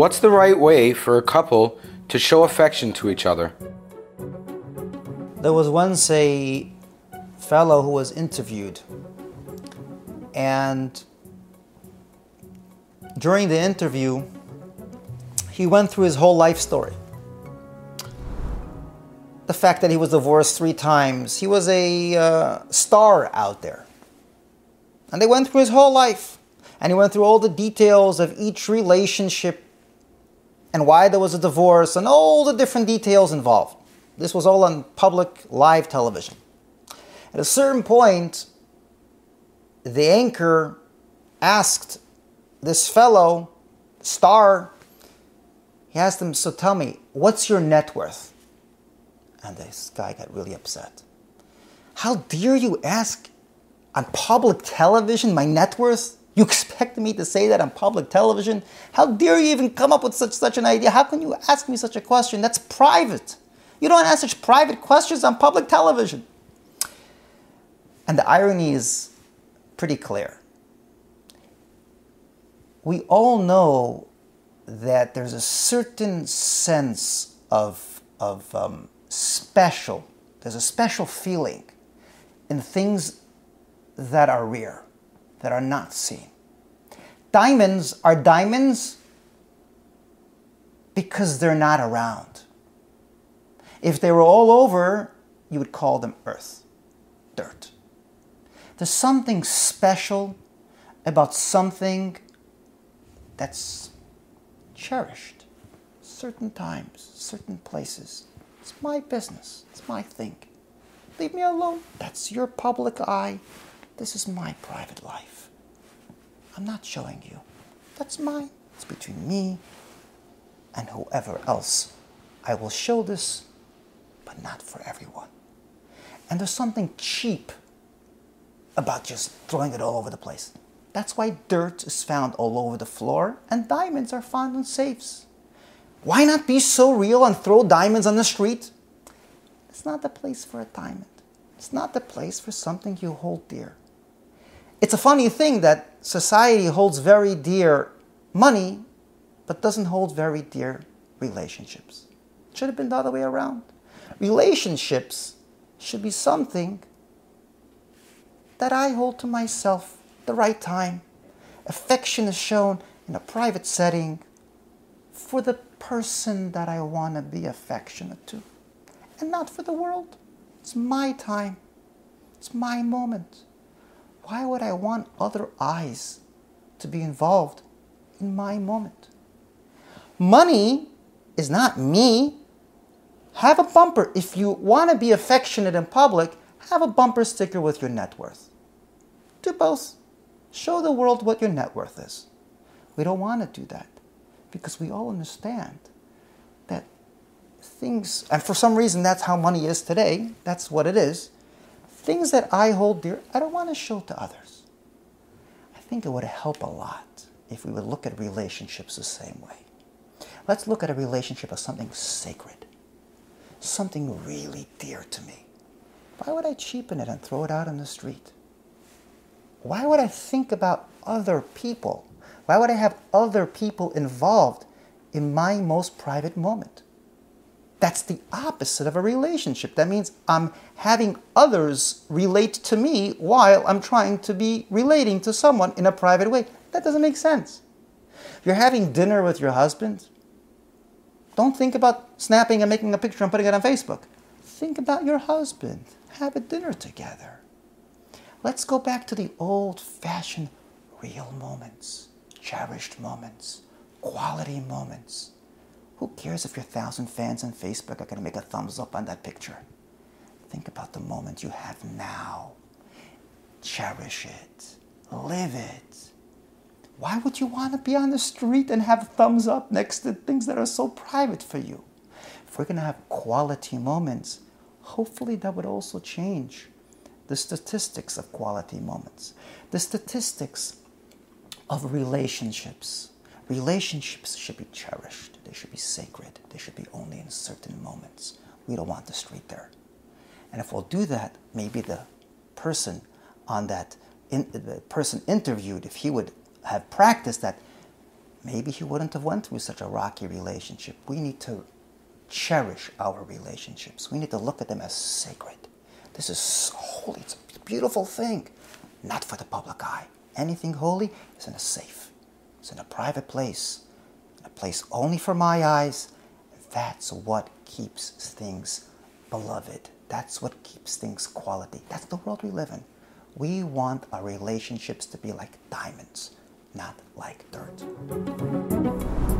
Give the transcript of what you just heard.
What's the right way for a couple to show affection to each other? There was once a fellow who was interviewed, and during the interview, he went through his whole life story. The fact that he was divorced three times, he was a uh, star out there. And they went through his whole life. And he went through all the details of each relationship and why there was a divorce and all the different details involved. This was all on public live television. At a certain point, the anchor asked this fellow, star, he asked him, So tell me, what's your net worth? And this guy got really upset. How dare you ask on public television my net worth? You expect me to say that on public television? How dare you even come up with such such an idea? How can you ask me such a question? That's private. You don't ask such private questions on public television. And the irony is pretty clear. We all know that there's a certain sense of, of um, special, there's a special feeling in things that are rare, that are not seen. Diamonds are diamonds because they're not around. If they were all over, you would call them earth, dirt. There's something special about something that's cherished. Certain times, certain places. It's my business, it's my thing. Leave me alone. That's your public eye. This is my private life. I'm not showing you. That's mine. It's between me and whoever else. I will show this, but not for everyone. And there's something cheap about just throwing it all over the place. That's why dirt is found all over the floor and diamonds are found in safes. Why not be so real and throw diamonds on the street? It's not the place for a diamond. It's not the place for something you hold dear. It's a funny thing that society holds very dear money, but doesn't hold very dear relationships. It should have been the other way around. Relationships should be something that I hold to myself the right time. Affection is shown in a private setting for the person that I want to be affectionate to, and not for the world. It's my time, it's my moment. Why would I want other eyes to be involved in my moment? Money is not me. Have a bumper. If you want to be affectionate in public, have a bumper sticker with your net worth. Do both. Show the world what your net worth is. We don't want to do that because we all understand that things, and for some reason that's how money is today, that's what it is. Things that I hold dear, I don't want to show to others. I think it would help a lot if we would look at relationships the same way. Let's look at a relationship as something sacred, something really dear to me. Why would I cheapen it and throw it out on the street? why would I think about other people? Why would I have other people involved in my most private moment? That's the opposite of a relationship. That means I'm having others relate to me while I'm trying to be relating to someone in a private way. That doesn't make sense. If You're having dinner with your husband. Don't think about snapping and making a picture and putting it on Facebook. Think about your husband. Have a dinner together. Let's go back to the old fashioned real moments, cherished moments, quality moments. Who cares if your thousand fans on Facebook are going to make a thumbs up on that picture? Think about the moment you have now. Cherish it. Live it. Why would you want to be on the street and have thumbs up next to things that are so private for you? If we're going to have quality moments, hopefully that would also change the statistics of quality moments, the statistics of relationships. Relationships should be cherished, they should be sacred, they should be only in certain moments. We don't want the street there. And if we'll do that, maybe the person on that, in, the person interviewed, if he would have practiced that, maybe he wouldn't have went through such a rocky relationship. We need to cherish our relationships. We need to look at them as sacred. This is holy. It's a beautiful thing, not for the public eye. Anything holy is in a safe. It's in a private place, a place only for my eyes. That's what keeps things beloved. That's what keeps things quality. That's the world we live in. We want our relationships to be like diamonds, not like dirt.